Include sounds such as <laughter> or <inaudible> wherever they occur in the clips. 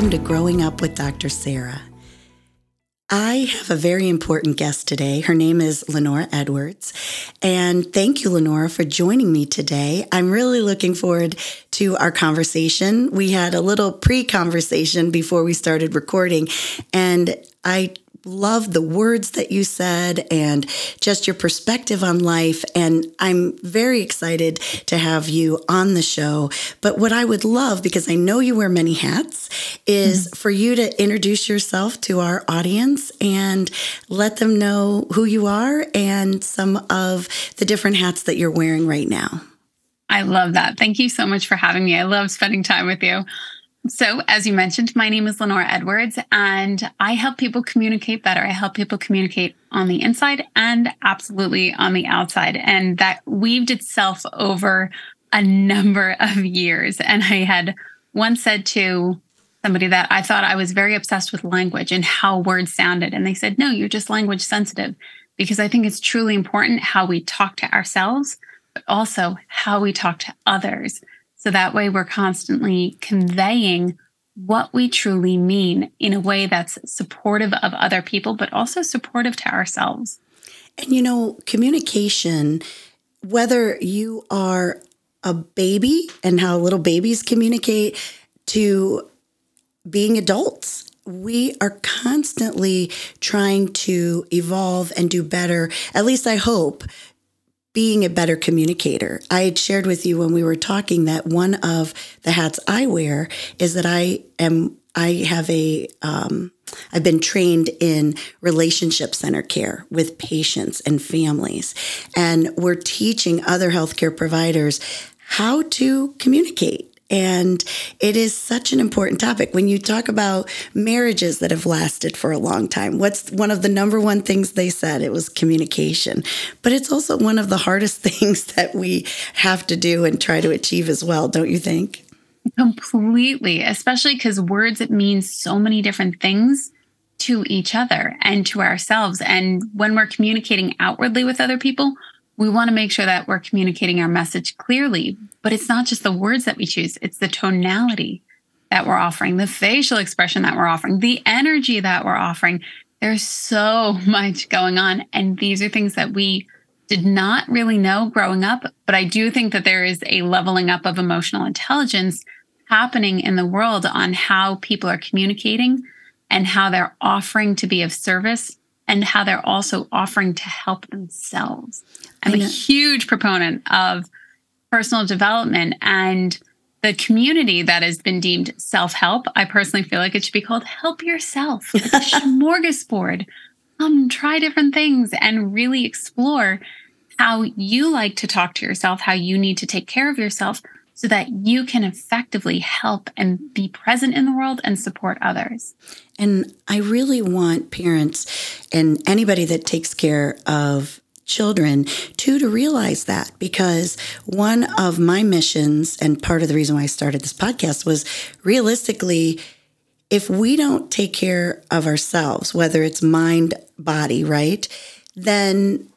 Welcome to Growing Up with Dr. Sarah. I have a very important guest today. Her name is Lenora Edwards. And thank you, Lenora, for joining me today. I'm really looking forward to our conversation. We had a little pre conversation before we started recording, and I love the words that you said and just your perspective on life. And I'm very excited to have you on the show. But what I would love, because I know you wear many hats, is mm-hmm. for you to introduce yourself to our audience and let them know who you are and some of the different hats that you're wearing right now. I love that. Thank you so much for having me. I love spending time with you. So, as you mentioned, my name is Lenora Edwards, and I help people communicate better. I help people communicate on the inside and absolutely on the outside. And that weaved itself over a number <laughs> of years. And I had once said to somebody that I thought I was very obsessed with language and how words sounded. And they said, No, you're just language sensitive. Because I think it's truly important how we talk to ourselves, but also how we talk to others so that way we're constantly conveying what we truly mean in a way that's supportive of other people, but also supportive to ourselves. And you know, communication, whether you are a baby and how little babies communicate to being adults, we are constantly trying to evolve and do better. At least I hope being a better communicator. I had shared with you when we were talking that one of the hats I wear is that I am I have a um, I've been trained in relationship center care with patients and families, and we're teaching other healthcare providers how to communicate and it is such an important topic. When you talk about marriages that have lasted for a long time, what's one of the number one things they said? It was communication. But it's also one of the hardest <laughs> things that we have to do and try to achieve as well, don't you think? Completely, especially because words mean so many different things to each other and to ourselves. And when we're communicating outwardly with other people, we want to make sure that we're communicating our message clearly. But it's not just the words that we choose, it's the tonality that we're offering, the facial expression that we're offering, the energy that we're offering. There's so <laughs> much going on. And these are things that we did not really know growing up. But I do think that there is a leveling up of emotional intelligence happening in the world on how people are communicating and how they're offering to be of service and how they're also offering to help themselves. I'm a huge proponent of personal development and the community that has been deemed self help. I personally feel like it should be called Help Yourself, like a <laughs> smorgasbord. Um, try different things and really explore how you like to talk to yourself, how you need to take care of yourself so that you can effectively help and be present in the world and support others. And I really want parents and anybody that takes care of children too to realize that because one of my missions and part of the reason why I started this podcast was realistically if we don't take care of ourselves whether it's mind body right then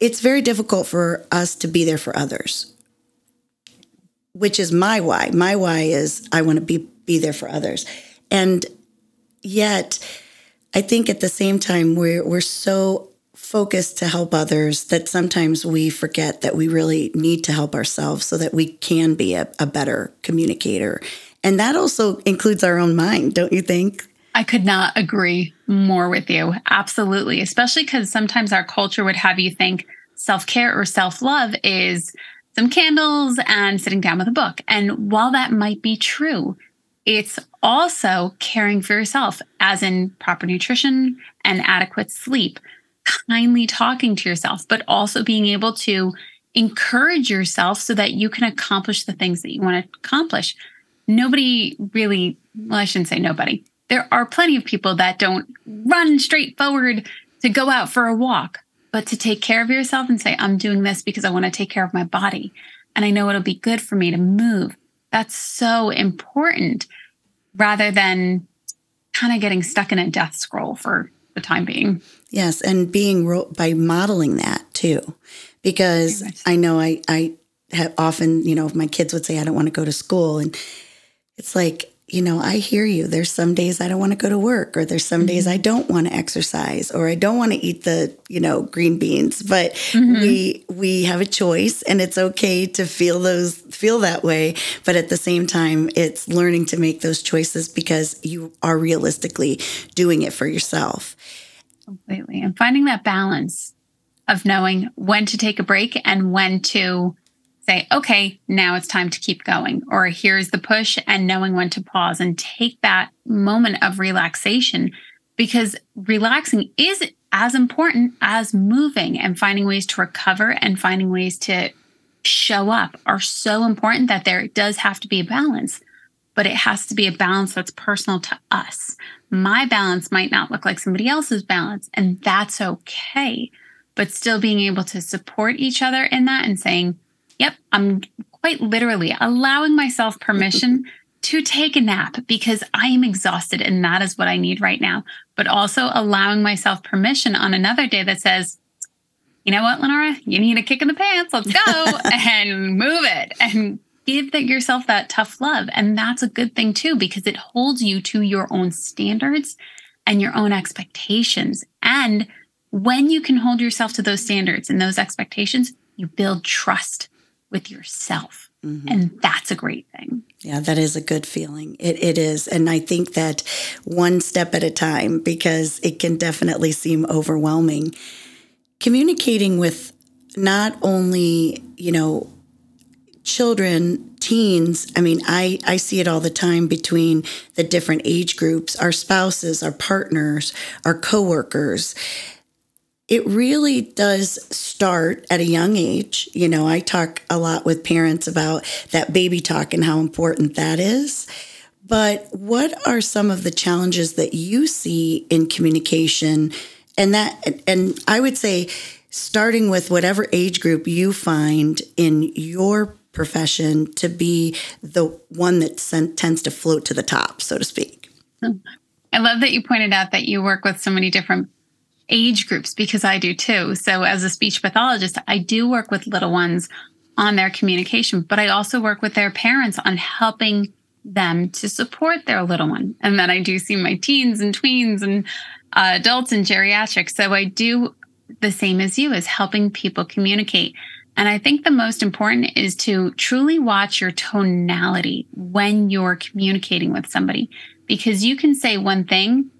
it's very difficult for us to be there for others which is my why. My why is I want to be be there for others. And yet I think at the same time we're we're so focused to help others that sometimes we forget that we really need to help ourselves so that we can be a, a better communicator. And that also includes our own mind, don't you think? I could not agree more with you. Absolutely. Especially because sometimes our culture would have you think self care or self love is some candles and sitting down with a book. And while that might be true, it's also caring for yourself, as in proper nutrition and adequate sleep, kindly talking to yourself, but also being able to encourage yourself so that you can accomplish the things that you want to accomplish. nobody really, well, I shouldn't say nobody. There are plenty of people that don't run straight forward to go out for a walk, but to take care of yourself and say, I'm doing this because I want to take care of my body. And I know it'll be good for me to move. That's so important rather than kind of getting stuck in a death scroll for the time being. Yes, and being ro- by modeling that too, because I know I I have often you know my kids would say I don't want to go to school, and it's like you know I hear you. There's some days I don't want to go to work, or there's some mm-hmm. days I don't want to exercise, or I don't want to eat the you know green beans. But mm-hmm. we we have a choice, and it's okay to feel those feel that way. But at the same time, it's learning to make those choices because you are realistically doing it for yourself. Completely. And finding that balance of knowing when to take a break and when to say, okay, now it's time to keep going, or here's the push, and knowing when to pause and take that moment of relaxation because relaxing is as important as moving and finding ways to recover and finding ways to show up are so important that there does have to be a balance, but it has to be a balance that's personal to us my balance might not look like somebody else's balance, and that's okay. But still being able to support each other in that and saying, yep, I'm quite literally allowing myself permission <laughs> to take a nap because I am exhausted and that is what I need right now. But also allowing myself permission on another day that says, you know what, Lenora, you need a kick in the pants. Let's go <laughs> and move it and give that yourself that tough love. And that's a good thing too, because it holds you to your own standards and your own expectations. And when you can hold yourself to those standards and those expectations, you build trust with yourself. Mm-hmm. And that's a great thing. Yeah, that is a good feeling. It, it is. And I think that one step at a time, because it can definitely seem overwhelming. Communicating with not only, you know, children, teens, I mean, I, I see it all the time between the different age groups, our spouses, our partners, our coworkers. It really does start at a young age. You know, I talk a lot with parents about that baby talk and how important that is. But what are some of the challenges that you see in communication? And that, and I would say, starting with whatever age group you find in your profession to be the one that tends to float to the top, so to speak. I love that you pointed out that you work with so many different age groups because I do too. So, as a speech pathologist, I do work with little ones on their communication, but I also work with their parents on helping them to support their little one. And then I do see my teens and tweens and uh, adults and geriatrics. So, I do the same as you, is helping people communicate. And I think the most important is to truly watch your tonality when you're communicating with somebody, because you can say one thing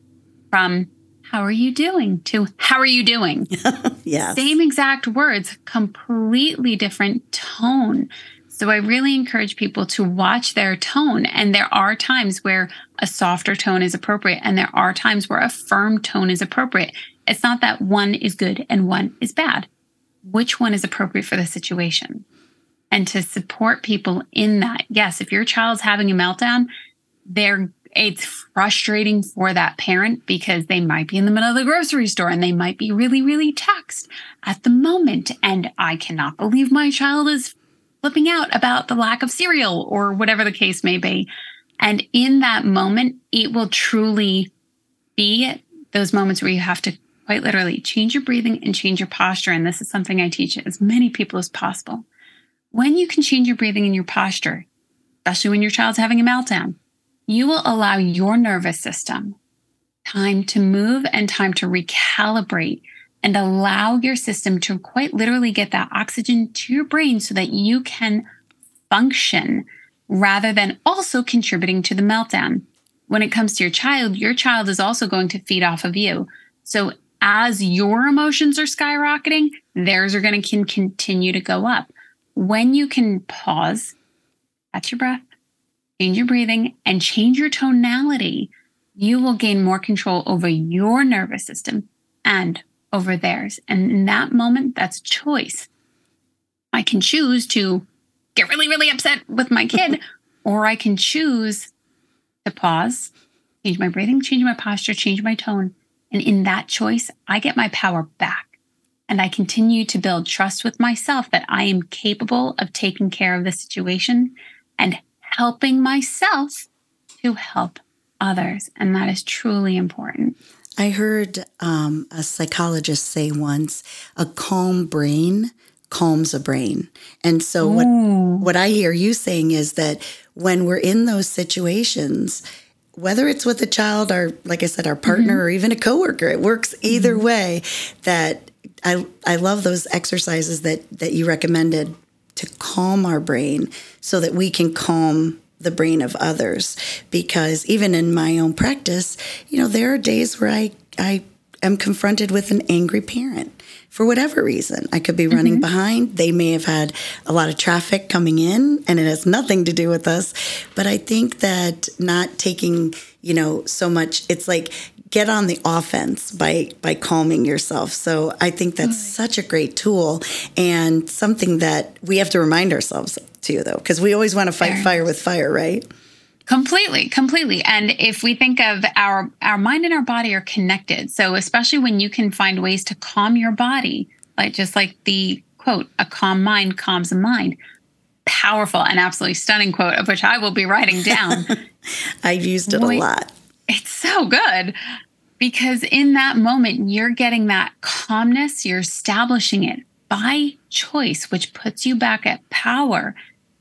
from how are you doing to how are you doing? <laughs> yeah. Same exact words, completely different tone. So I really encourage people to watch their tone. And there are times where a softer tone is appropriate, and there are times where a firm tone is appropriate. It's not that one is good and one is bad which one is appropriate for the situation and to support people in that. Yes, if your child's having a meltdown, they're it's frustrating for that parent because they might be in the middle of the grocery store and they might be really, really taxed at the moment. And I cannot believe my child is flipping out about the lack of cereal or whatever the case may be. And in that moment, it will truly be those moments where you have to quite literally change your breathing and change your posture. And this is something I teach as many people as possible. When you can change your breathing and your posture, especially when your child's having a meltdown, you will allow your nervous system time to move and time to recalibrate and allow your system to quite literally get that oxygen to your brain so that you can function rather than also contributing to the meltdown. When it comes to your child, your child is also going to feed off of you. So as your emotions are skyrocketing, theirs are going to continue to go up. When you can pause, catch your breath, change your breathing, and change your tonality, you will gain more control over your nervous system and over theirs. And in that moment, that's choice. I can choose to get really, really upset with my kid, <laughs> Or I can choose to pause, change my breathing, change my posture, change my tone. And in that choice, I get my power back. And I continue to build trust with myself that I am capable of taking care of the situation and helping myself to help others. And that is truly important. I heard um, a psychologist say once a calm brain calms a brain. And so what what I hear you saying is that when we're in those situations, whether it's with a child or like I said, our partner mm-hmm. or even a coworker, it works either mm-hmm. way. That I I love those exercises that that you recommended to calm our brain so that we can calm the brain of others because even in my own practice you know there are days where i i am confronted with an angry parent for whatever reason. I could be running mm-hmm. behind. They may have had a lot of traffic coming in and it has nothing to do with us. But I think that not taking, you know, so much, it's like get on the offense by by calming yourself. So I think that's such a great tool and something that we have to remind ourselves to though, because we always want to fight fire with fire, right? Completely, completely. And if we think of our our mind and our body are connected. So especially when you can find ways to calm your body, like just like the quote, a calm mind calms a mind. Powerful and absolutely stunning quote of which I will be writing down. <laughs> I've used it Boy, a lot. It's so good because in that moment you're getting that calmness, you're establishing it by choice, which puts you back at power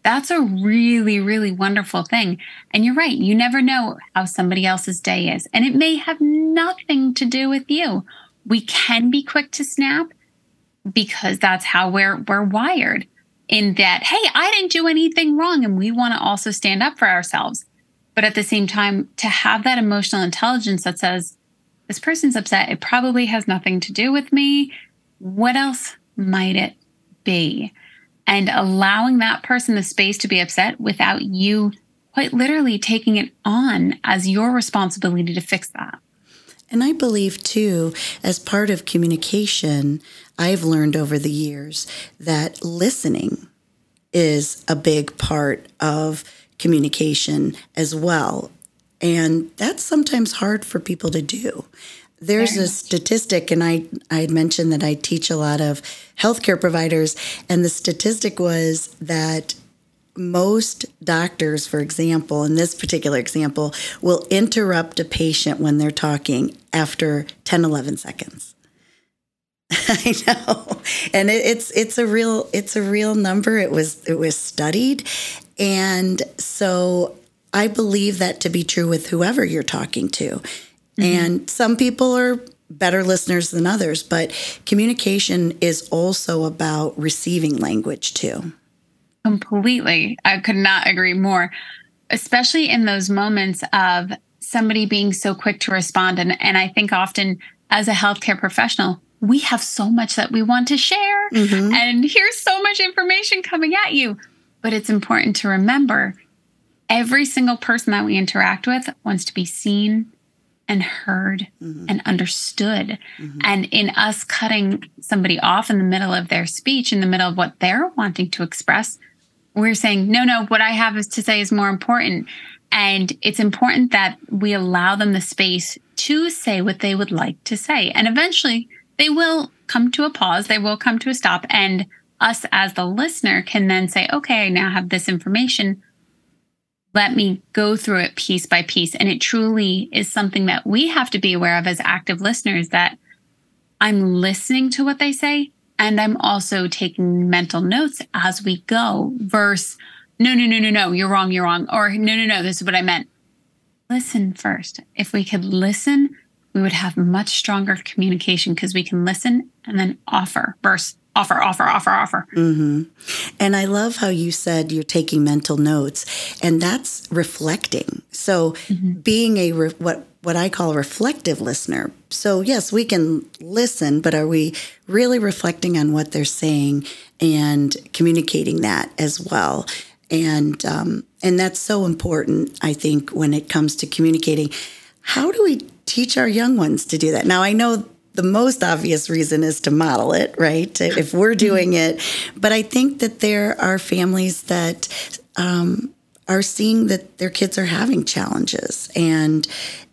that's a really, really wonderful thing. And you're right, you never know how somebody else's day is. And it may have nothing to do with you. We can be quick to snap because that's how we're we're wired in that, hey, I didn't do anything wrong. And we want to also stand up for ourselves. But at the same time, to have that emotional intelligence that says, this person's upset, it probably has nothing to do with me. What else might it be? and allowing that person the space to be upset without you quite literally taking it on as your responsibility to fix that. And I believe too, as part of communication, I've learned over the years that listening is a big part of communication as well. And that's sometimes hard for people to do. There's a statistic, and I, I had mentioned that I teach a lot of healthcare providers, and the statistic was that most doctors, for example, in this particular example, will interrupt a patient when they're talking after 10, 11 seconds. <laughs> I know, and it, it's it's a real it's a real number. It was it was studied, and so I believe that to be true with whoever you're talking to. Mm-hmm. And some people are better listeners than others, but communication is also about receiving language too. Completely. I could not agree more, especially in those moments of somebody being so quick to respond. And, and I think often as a healthcare professional, we have so much that we want to share, mm-hmm. and here's so much information coming at you. But it's important to remember every single person that we interact with wants to be seen, and heard mm-hmm. and understood. Mm-hmm. And in us cutting somebody off in the middle of their speech, in the middle of what they're wanting to express, we're saying, no, no, what I have is to say is more important. And it's important that we allow them the space to say what they would like to say. And eventually they will come to a pause, they will come to a stop. And us as the listener can then say, okay, I now have this information let me go through it piece by piece. And it truly is something that we have to be aware of as active listeners that I'm listening to what they say and I'm also taking mental notes as we go, verse, no, no, no, no, no, you're wrong, you're wrong. Or no, no, no, this is what I meant. Listen first. If we could listen, we would have much stronger communication because we can listen and then offer verse offer, offer, offer, offer. Mm-hmm. And I love how you said you're taking mental notes, and that's reflecting. So mm-hmm. being a re- what what I call a reflective listener. So yes, we can listen, but are we really reflecting on what they're saying and communicating that as well? And um, and that's so important, I think, when it comes to communicating. How do we teach our young ones to do that? Now I know the most obvious reason is to model it, right? If we're doing it. But I think that there are families that um, are seeing that their kids are having challenges. And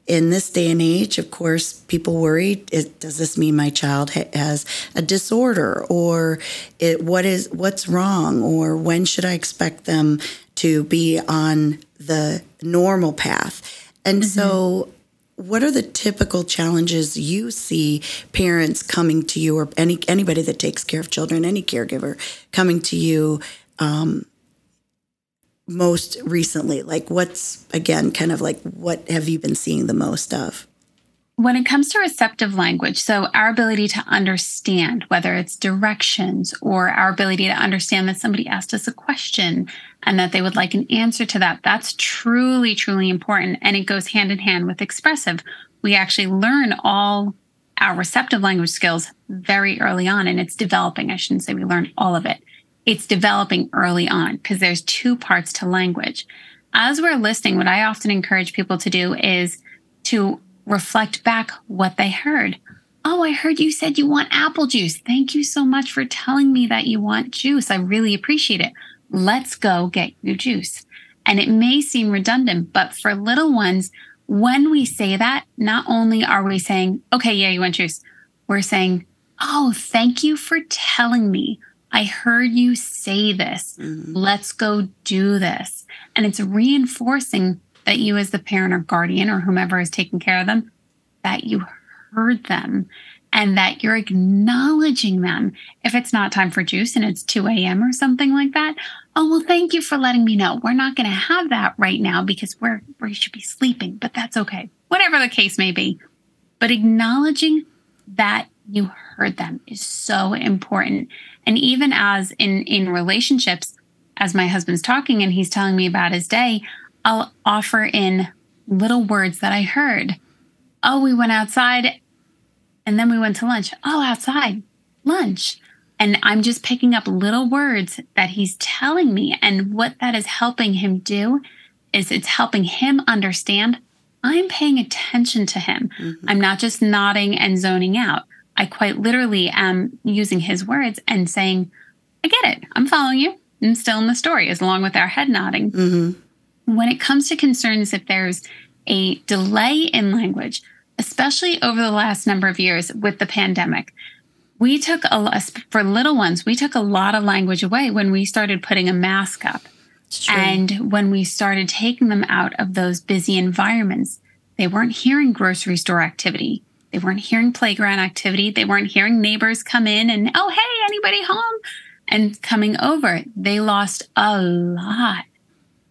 in this day and age, of course, people worry: it, does this mean my child ha- has a disorder, or it, what is what's wrong, or when should I expect them to be on the normal path? And mm-hmm. so, what are the typical challenges you see parents coming to you, or any anybody that takes care of children, any caregiver coming to you? Um, most recently? Like, what's again kind of like what have you been seeing the most of? When it comes to receptive language, so our ability to understand whether it's directions or our ability to understand that somebody asked us a question and that they would like an answer to that, that's truly, truly important. And it goes hand in hand with expressive. We actually learn all our receptive language skills very early on, and it's developing. I shouldn't say we learn all of it it's developing early on because there's two parts to language. As we're listening, what I often encourage people to do is to reflect back what they heard. Oh, I heard you said you want apple juice. Thank you so much for telling me that you want juice. I really appreciate it. Let's go get you juice. And it may seem redundant, but for little ones, when we say that, not only are we saying, okay, yeah, you want juice, we're saying, oh, thank you for telling me. I heard you say this. Mm-hmm. Let's go do this. And it's reinforcing that you, as the parent or guardian or whomever is taking care of them, that you heard them and that you're acknowledging them. If it's not time for juice and it's 2 a.m. or something like that, oh, well, thank you for letting me know. We're not going to have that right now because we're, we should be sleeping, but that's okay. Whatever the case may be. But acknowledging that you heard them is so important. And even as in in relationships, as my husband's talking and he's telling me about his day, I'll offer in little words that I heard. Oh, we went outside and then we went to lunch. Oh, outside, lunch. And I'm just picking up little words that he's telling me. And what that is helping him do is it's helping him understand I'm paying attention to him. Mm-hmm. I'm not just nodding and zoning out. I quite literally am using his words and saying, I get it. I'm following you. I'm still in the story, as long with our head nodding. Mm-hmm. When it comes to concerns, if there's a delay in language, especially over the last number of years with the pandemic, we took a for little ones, we took a lot of language away when we started putting a mask up. And when we started taking them out of those busy environments, they weren't hearing grocery store activity. They weren't hearing playground activity. They weren't hearing neighbors come in and, oh, hey, anybody home? And coming over. They lost a lot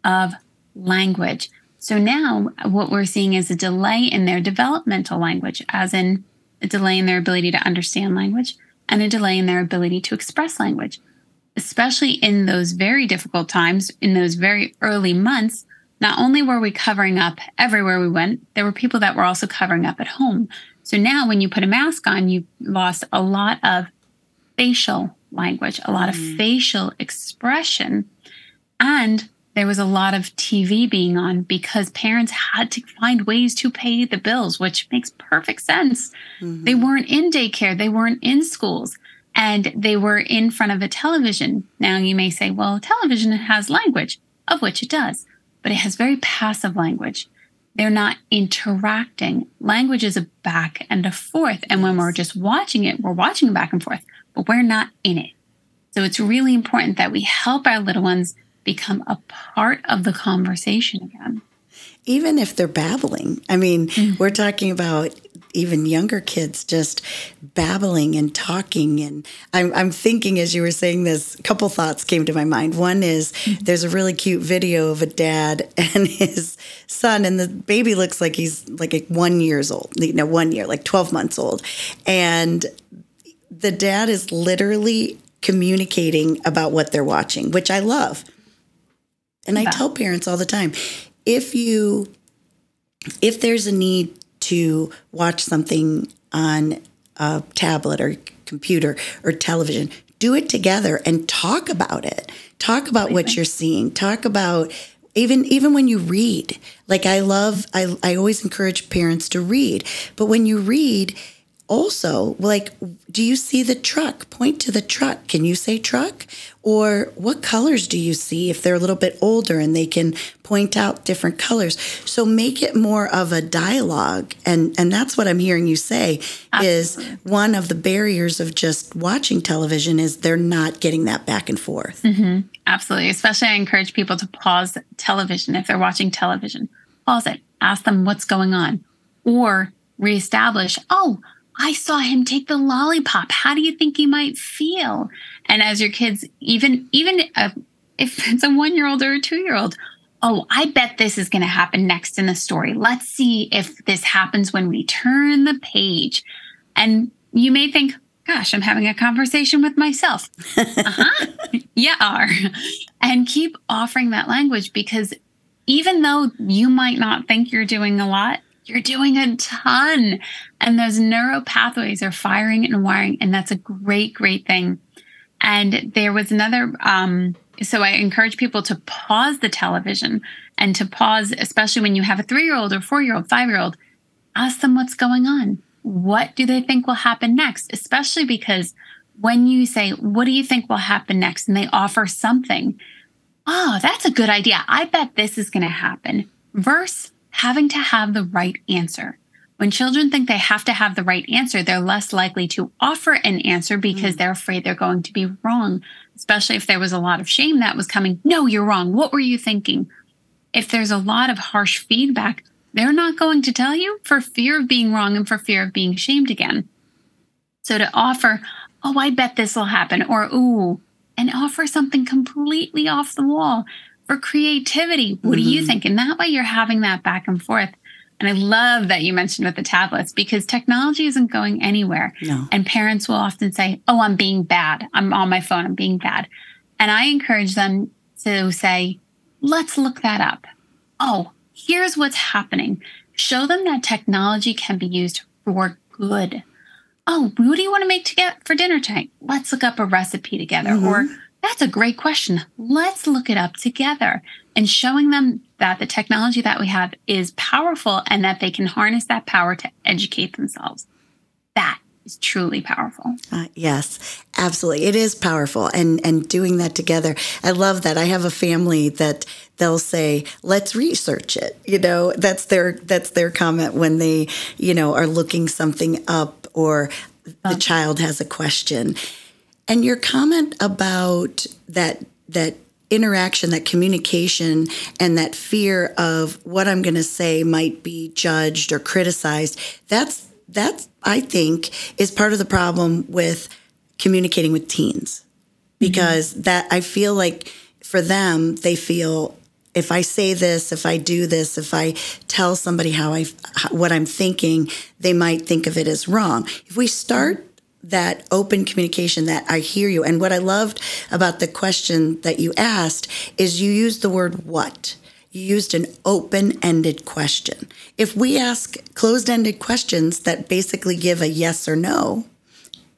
of language. So now what we're seeing is a delay in their developmental language, as in a delay in their ability to understand language and a delay in their ability to express language, especially in those very difficult times, in those very early months. Not only were we covering up everywhere we went, there were people that were also covering up at home. So now when you put a mask on, you lost a lot of facial language, a lot mm. of facial expression. And there was a lot of TV being on because parents had to find ways to pay the bills, which makes perfect sense. Mm-hmm. They weren't in daycare, they weren't in schools, and they were in front of a television. Now, you may say, well, television has language, of which it does, but it has very passive language they're not interacting. Language is a back and a forth. And when we're just watching it, we're watching back and forth, but we're not in it. So it's really important that we help our little ones become a part of the conversation again. Even if they're babbling. I mean, mm-hmm. we're talking about even younger kids just babbling and talking. And I'm, I'm thinking as you were saying this, a couple thoughts came to my mind. One is mm-hmm. there's a really cute video of a dad <laughs> and his son, and the baby looks like he's like one years old, you know, one year, like 12 months old. And the dad is literally communicating about what they're watching, which I love. And I tell parents all the time if you if there's a need to watch something on a tablet or computer or television, do it together and talk about it. Talk about what you're seeing. Talk about even even when you read. Like I love I I always encourage parents to read, but when you read, also like do you see the truck point to the truck can you say truck or what colors do you see if they're a little bit older and they can point out different colors so make it more of a dialogue and and that's what i'm hearing you say Absolutely. is one of the barriers of just watching television is they're not getting that back and forth mm-hmm. Absolutely. Especially, I encourage people to pause television if they're watching television. Pause it. Ask them what's going on. Or reestablish, oh, I saw him take the lollipop. How do you think he might feel? And as your kids, even even uh, if it's a one year old or a two year old, oh, I bet this is going to happen next in the story. Let's see if this happens when we turn the page. And you may think, gosh, I'm having a conversation with myself. <laughs> uh-huh. yeah, are. And keep offering that language because even though you might not think you're doing a lot, you're doing a ton. And those neural pathways are firing and wiring. And that's a great, great thing. And there was another, um, so I encourage people to pause the television and to pause, especially when you have a three year old or four year old, five year old, ask them what's going on. What do they think will happen next? Especially because when you say, What do you think will happen next? and they offer something, oh, that's a good idea. I bet this is going to happen. Verse having to have the right answer. When children think they have to have the right answer, they're less likely to offer an answer because mm. they're afraid they're going to be wrong, especially if there was a lot of shame that was coming. No, you're wrong. What were you thinking? If there's a lot of harsh feedback, they're not going to tell you for fear of being wrong and for fear of being shamed again. So to offer, oh, I bet this will happen, or ooh, and offer something completely off the wall for creativity. What mm-hmm. do you mm-hmm. think? And that way you're having that back and forth. And I love that you mentioned with the tablets because technology isn't going anywhere. No. And parents will often say, Oh, I'm being bad. I'm on my phone. I'm being bad. And I encourage them to say, Let's look that up. Oh, here's what's happening. Show them that technology can be used for good. Oh, what do you want to make to get for dinner tonight? Let's look up a recipe together. Mm-hmm. Or that's a great question. Let's look it up together and showing them that the technology that we have is powerful and that they can harness that power to educate themselves. That is truly powerful. Uh, yes, absolutely. It is powerful and and doing that together. I love that. I have a family that they'll say, "Let's research it." You know, that's their that's their comment when they, you know, are looking something up or the child has a question. And your comment about that that interaction, that communication, and that fear of what I'm going to say might be judged or criticized, that's that's I think is part of the problem with communicating with teens. Because mm-hmm. that I feel like for them, they feel if I say this, if I do this, if I tell somebody how I what I'm thinking, they might think of it as wrong. If we start that open communication that I hear you. And what I loved about the question that you asked is you used the word what. You used an open ended question. If we ask closed ended questions that basically give a yes or no,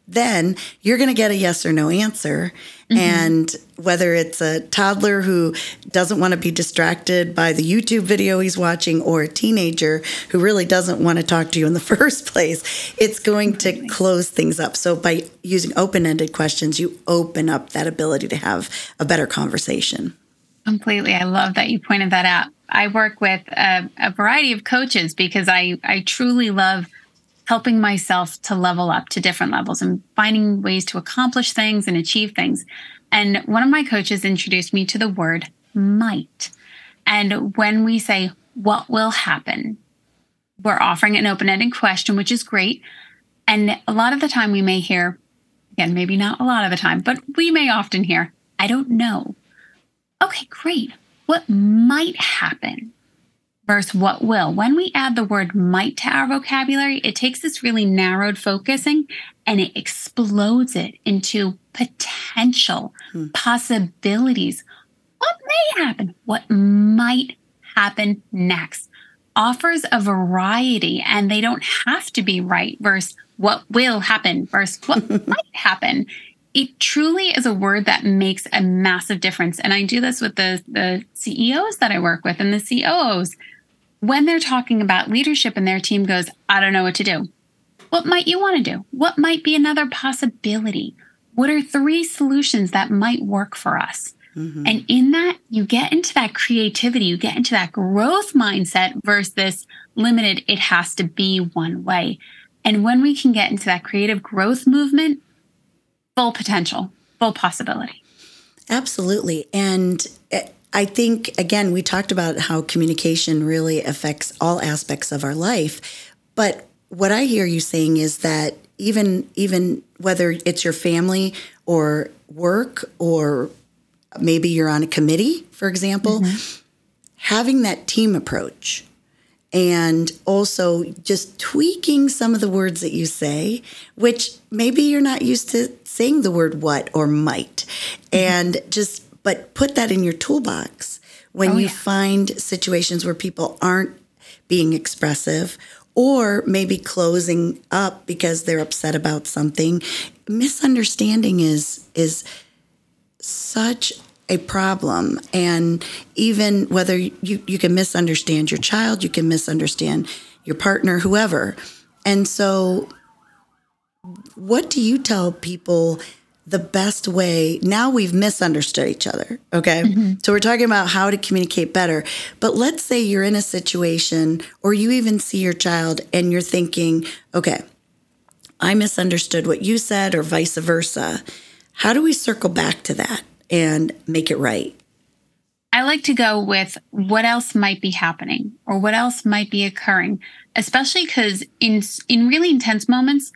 then you're going to get a yes or no answer. Mm-hmm. And whether it's a toddler who doesn't want to be distracted by the YouTube video he's watching or a teenager who really doesn't want to talk to you in the <laughs> first place, it's going to close things up. So by using open ended questions, you open up that ability to have a better conversation. Completely. I love that you pointed that out. I work with a, a variety of coaches because I, I truly love helping myself to level up to different levels and finding ways to accomplish things and achieve things. And one of my coaches introduced me to the word might. And when we say, what will happen? We're offering an open ended question, which is great. And a lot of the time we may hear, again, maybe not a lot of the time, but we may often hear, I don't know. Okay, great. What might happen? Versus what will. When we add the word might to our vocabulary, it takes this really narrowed focusing and it explodes it into potential hmm. possibilities. What may happen? What might happen next? Offers a variety and they don't have to be right versus what will happen versus what <laughs> might happen. It truly is a word that makes a massive difference. And I do this with the, the CEOs that I work with and the COOs when they're talking about leadership and their team goes, I don't know what to do. what might you want to do? What might be another possibility? What are three solutions that might work for us? Mm-hmm. And in that, you get into that creativity, you get into that growth mindset versus this limited, it has to be one way. And when we can get into that creative growth movement, full potential, full possibility. Absolutely. And eh, I think, again, we talked about how communication really affects all aspects of our life. But what I hear you saying is that even even whether it's your family or work or maybe you're on a committee, for example, mm-hmm. having that team approach and also just tweaking some of the words that you say, which maybe you're not used to saying the word what or might, mm-hmm. and just but put that in your toolbox when oh, you yeah. find situations where people aren't being expressive or maybe closing up because they're upset about something. Misunderstanding is is such a problem. And even whether you, you can misunderstand your child, you can misunderstand your partner, whoever. And so, what do you tell people the best way? Now we've misunderstood each other. Okay. Mm-hmm. So, we're talking about how to communicate better. But let's say you're in a situation, or you even see your child and you're thinking, okay, I misunderstood what you said, or vice versa. How do we circle back to that? and make it right? I like to go with what else might be happening or what else might be occurring, especially because in in really intense moments,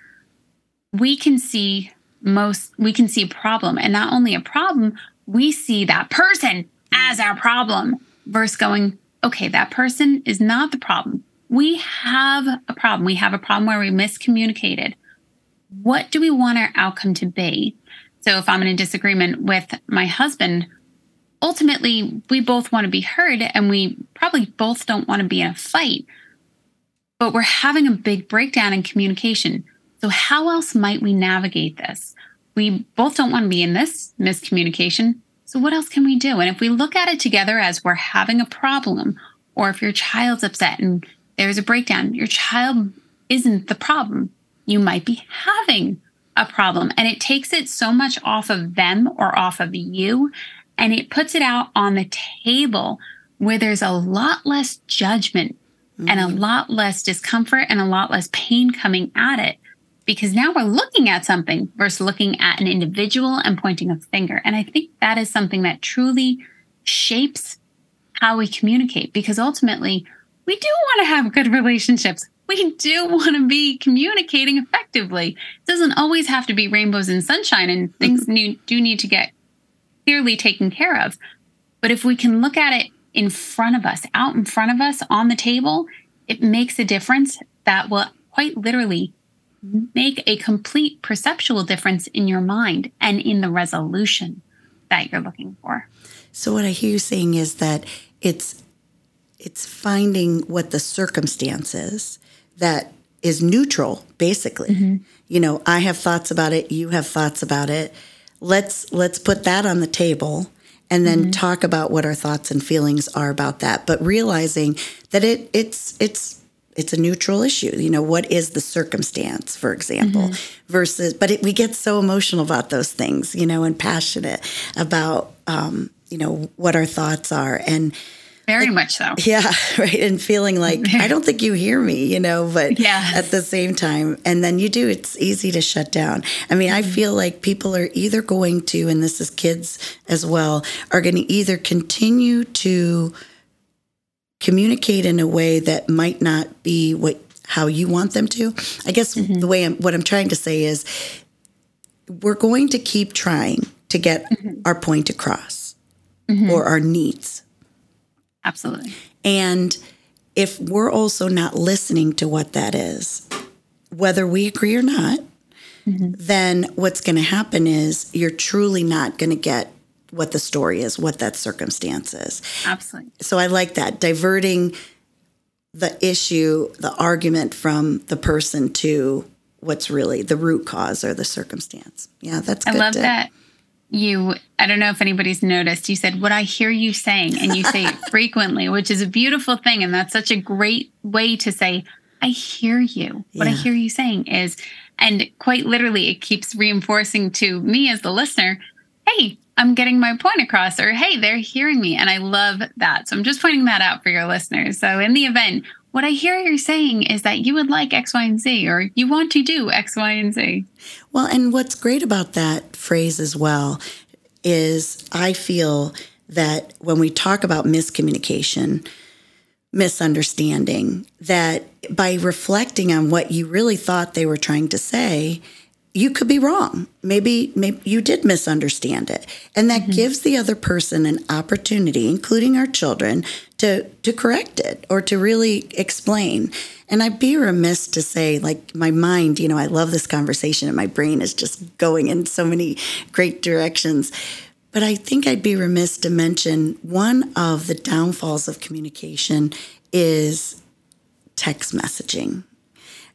we can see most we can see a problem, and not only a problem, we see that person as our problem versus going, okay, that person is not the problem. We have a problem. We have a problem where we miscommunicated. What do we want our outcome to be? So if I'm in a disagreement with my husband, ultimately we both want to be heard and we probably both don't want to be in a fight. But we're having a big breakdown in communication. So how else might we navigate this? We both don't want to be in this miscommunication. So what else can we do? And if we look at it together as we're having a problem, or if your child's upset and there's a breakdown, your child isn't the problem. You might be having a problem and it takes it so much off of them or off of you and it puts it out on the table where there's a lot less judgment mm-hmm. and a mm-hmm. lot less discomfort and a lot less pain coming at it because now we're looking at something versus looking at an individual and pointing a finger and i think that is something that truly shapes how we communicate because ultimately we do want to have good relationships we do want to be communicating effectively. It doesn't always have to be rainbows and sunshine, and things mm-hmm. do need to get clearly taken care of. But if we can look at it in front of us, out in front of us on the table, it makes a difference that will quite literally make a complete perceptual difference in your mind and in the resolution that you're looking for. So what I hear you saying is that it's it's finding what the circumstances that is neutral basically mm-hmm. you know i have thoughts about it you have thoughts about it let's let's put that on the table and then mm-hmm. talk about what our thoughts and feelings are about that but realizing that it it's it's it's a neutral issue you know what is the circumstance for example mm-hmm. versus but it, we get so emotional about those things you know and passionate about um, you know what our thoughts are and very like, much so. <laughs> Yeah, right. And feeling like, I don't think you hear me, you know, but <laughs> yeah. at the same time, and then you do, it's easy to shut down. I mean, I mm-hmm. feel like people are either going to, and this is kids as well, are going to either continue to communicate in a way that might not be what how you want them to. I guess mm-hmm. the way I'm, what I'm trying to say is we're going to keep trying to get mm-hmm. our point across mm-hmm. or our needs Absolutely. And if we're also not listening to what that is, whether we agree or not, mm-hmm. then what's going to happen is you're truly not going to get what the story is, what that circumstance is. Absolutely. So I like that diverting the issue, the argument from the person to what's really the root cause or the circumstance. Yeah, that's I love to, that you i don't know if anybody's noticed you said what i hear you saying and you say it <laughs> frequently which is a beautiful thing and that's such a great way to say I hear you. What I hear you saying is, and quite literally, it keeps reinforcing to me as the listener, hey, I'm getting my point across, or hey, they're hearing me. And I love that. So I'm just pointing that out for your listeners. So in the event, what I hear you're saying is that you would like X, Y, and Z, or you want to do X, Y, and Z. Well, and what's great about that phrase as well is I feel that when we talk about miscommunication, misunderstanding, that by reflecting on what you really thought they were trying to say, you could be wrong. Maybe, maybe you did misunderstand it. And that mm-hmm. gives the other person an opportunity, including our children, to to correct it or to really explain. And I'd be remiss to say, like my mind, you know, I love this conversation and my brain is just going in so many great directions. But I think I'd be remiss to mention one of the downfalls of communication is text messaging.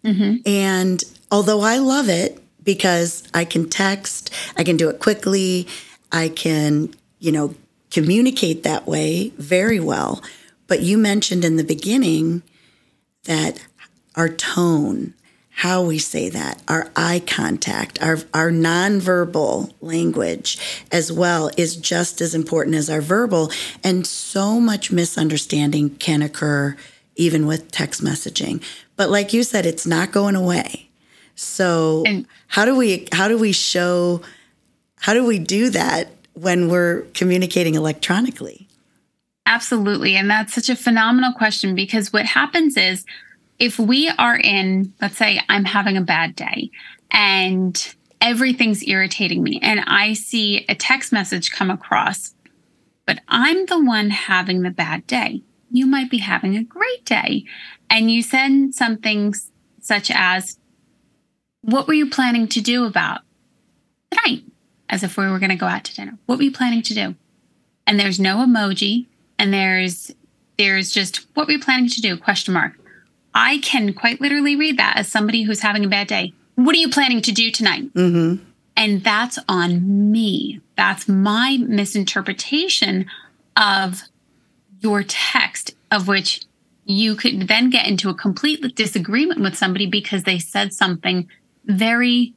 Mm-hmm. And although I love it because I can text, I can do it quickly, I can, you know, communicate that way very well. But you mentioned in the beginning that our tone, how we say that, our eye contact, our, our nonverbal language as well is just as important as our verbal. And so much misunderstanding can occur even with text messaging. But like you said, it's not going away. So And- how do we how do we show how do we do that when we're communicating electronically? Absolutely. And that's such a phenomenal question because what happens is if we are in, let's say I'm having a bad day and everything's irritating me and I see a text message come across, but I'm the one having the bad day. You might be having a great day. And you send something such as, What were you planning to do about tonight? As if we were going to go out to dinner. What were you planning to do? And there's no emoji and there's there's just what were you planning to do question mark i can quite literally read that as somebody who's having a bad day what are you planning to do tonight Mm-hmm. and that's on me that's my misinterpretation of your text of which you could then get into a complete disagreement with somebody because they said something very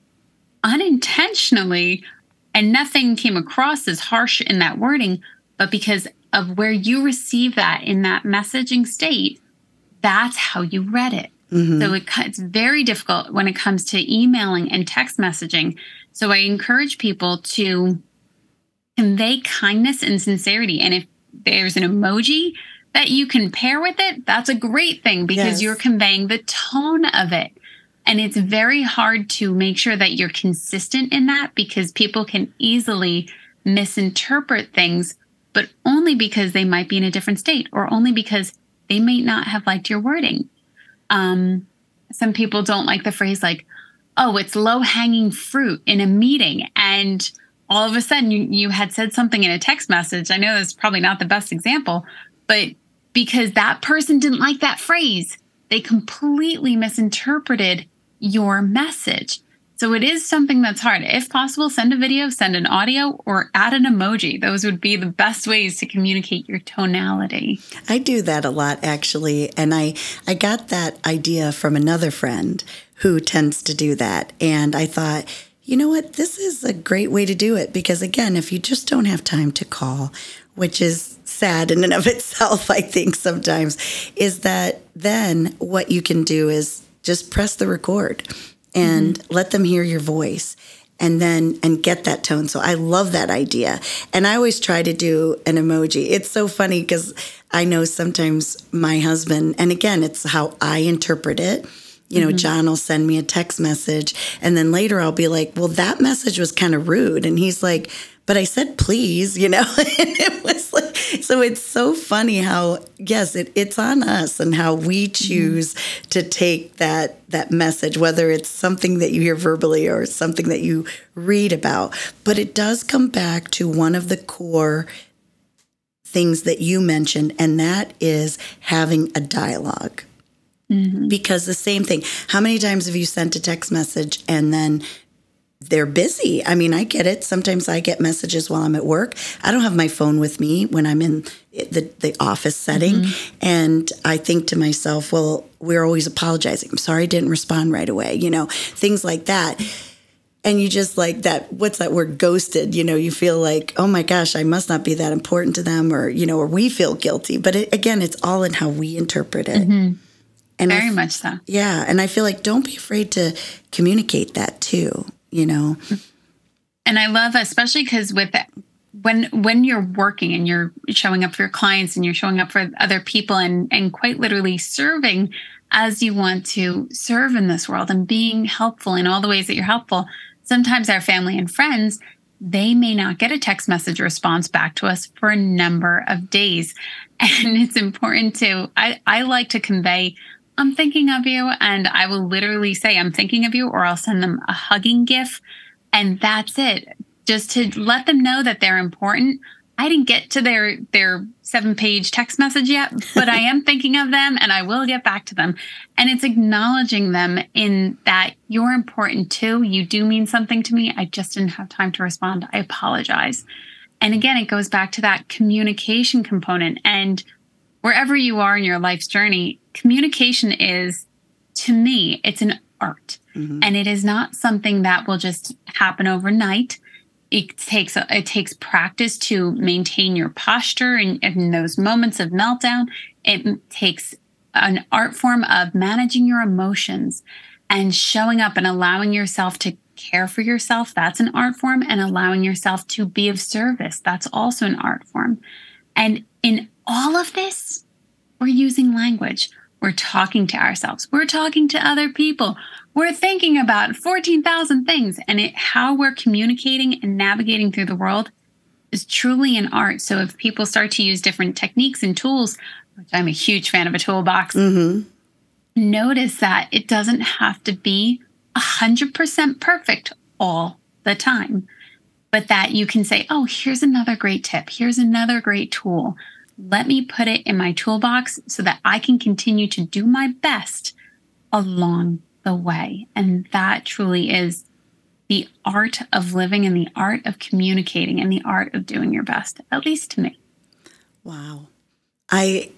unintentionally and nothing came across as harsh in that wording but because of where you receive that in that messaging state that's how you read it. Mm-hmm. So it, it's very difficult when it comes to emailing and text messaging. So i encourage people to convey kindness and sincerity and if there's an emoji that you can pair with it that's a great thing because Yes. you're conveying the tone of it and it's very hard to make sure that you're consistent in that because people can easily misinterpret things, but only because they might be in a different state or only because they may not have liked your wording. Um, some people don't like the phrase like, oh, it's low hanging fruit in a meeting. And all of a sudden you, you had said something in a text message. I know that's probably not the best example, but because that person didn't like that phrase, they completely misinterpreted your message. So it is something that's hard. If possible, send a video, send an audio, or add an emoji. Those would be the best ways to communicate your tonality. I do that a lot actually, and I I got that idea from another friend who tends to do that, and I thought, you know what, this is a great way to do it because again, if you just don't have time to call, which is sad in and of itself, <laughs> I think sometimes, is that then what you can do is just press the record and mm-hmm. let them hear your voice and then and get that tone. So i love that idea. And i always try to do an emoji. It's so funny because i know sometimes my husband and again it's how i interpret it. You know mm-hmm. john will send me a text message and then later i'll be like well that message was kind of rude. And he's like but i said please you know? <laughs> It was like so it's so funny how yes it, it's on us and how we mm-hmm. choose to take that that message whether it's something that you hear verbally or something that you read about. But it does come back to one of the core things that you mentioned and that is having a dialogue. Mm-hmm. Because the same thing how many times have you sent a text message and then they're busy. I mean, I get it. Sometimes I get messages while I'm at work. I don't have my phone with me when I'm in the, the office setting. Mm-hmm. And I think to myself, well, we're always apologizing. I'm sorry I didn't respond right away, you know, things like that. And you just like that, what's that word, ghosted? You know, you feel like, oh my gosh, I must not be that important to them, or, you know, or we feel guilty. But it, again, it's all in how we interpret it. Mm-hmm. And Very much so. Yeah. And I feel like don't be afraid to communicate that too you know. And I love, especially because with when when you're working and you're showing up for your clients and you're showing up for other people and and quite literally serving as you want to serve in this world and being helpful in all the ways that you're helpful. Sometimes our family and friends they may not get a text message response back to us for a number of days. <laughs> And it's important to, I, I like to convey I'm thinking of you. And I will literally say, I'm thinking of you, or I'll send them a hugging GIF. And that's it. Just to let them know that they're important. I didn't get to their their seven page text message yet, but I am <laughs> thinking of them and I will get back to them. And it's acknowledging them in that you're important too. You do mean something to me. I just didn't have time to respond. I apologize. And again, it goes back to that communication component. And wherever you are in your life's journey, communication is, to me, it's an art. Mm-hmm. And it is not something that will just happen overnight. It takes it takes practice to maintain your posture in, in those moments of meltdown. It takes an art form of managing your emotions and showing up and allowing yourself to care for yourself. That's an art form. And allowing yourself to be of service. That's also an art form. And in all of this, we're using language. We're talking to ourselves. We're talking to other people. We're thinking about 14,000 things. And it, how we're communicating and navigating through the world is truly an art. So if people start to use different techniques and tools, which I'm a huge fan of a toolbox, mm-hmm. notice that it doesn't have to be 100% perfect all the time, but that you can say, oh, here's another great tip. Here's another great tool let me put it in my toolbox so that I can continue to do my best along the way. And that truly is the art of living and the art of communicating and the art of doing your best, at least to me. Wow. I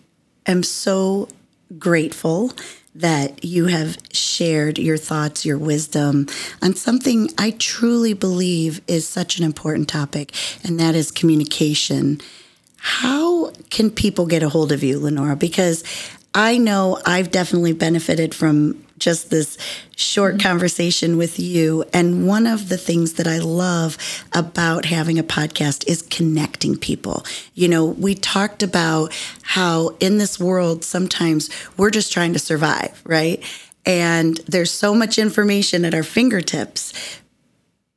am so grateful that you have shared your thoughts, your wisdom on something I truly believe is such an important topic, and that is communication how can people get a hold of you, Lenora? Because I know I've definitely benefited from just this short mm-hmm. conversation with you. And one of the things that I love about having a podcast is connecting people. You know, we talked about how in this world, sometimes we're just trying to survive, right? And there's so much information at our fingertips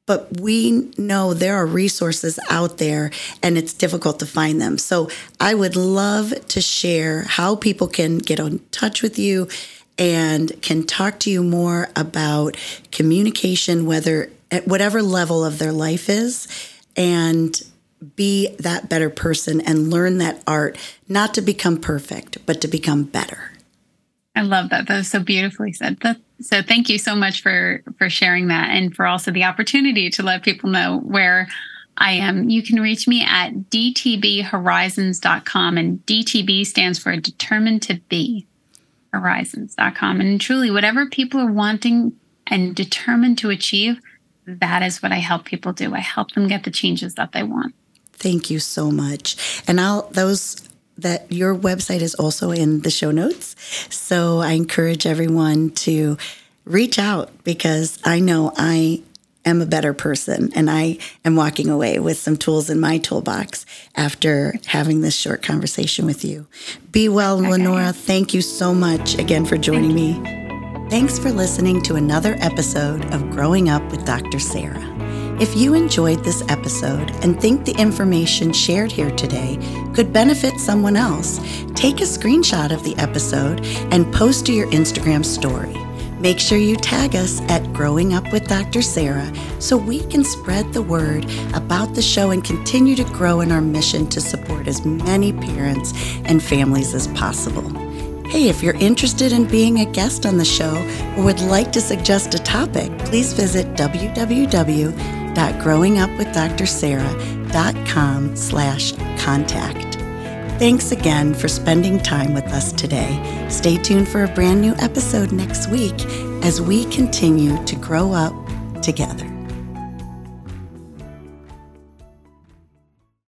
but we know there are resources out there and it's difficult to find them. So I would love to share how people can get in touch with you and can talk to you more about communication, whether at whatever level of their life is, and be that better person and learn that art, not to become perfect, but to become better. I love that. That was so beautifully said. That, so thank you so much for for sharing that and for also the opportunity to let people know where I am. You can reach me at dtbhorizons.com and DTB stands for determined to be horizons.com. And truly whatever people are wanting and determined to achieve, that is what I help people do. I help them get the changes that they want. Thank you so much. And I'll those that your website is also in the show notes. So I encourage everyone to reach out because I know I am a better person and I am walking away with some tools in my toolbox after having this short conversation with you. Be well, okay. Lenora. Thank you so much again for joining me. Thanks for listening to another episode of Growing Up with Dr. Sarah. If you enjoyed this episode and think the information shared here today could benefit someone else, take a screenshot of the episode and post to your Instagram story. Make sure you tag us at Growing Up with Dr. Sarah so we can spread the word about the show and continue to grow in our mission to support as many parents and families as possible. Hey, if you're interested in being a guest on the show or would like to suggest a topic, please visit www.growingupwithdrsarah.com slash contact. Thanks again for spending time with us today. Stay tuned for a brand new episode next week as we continue to grow up together.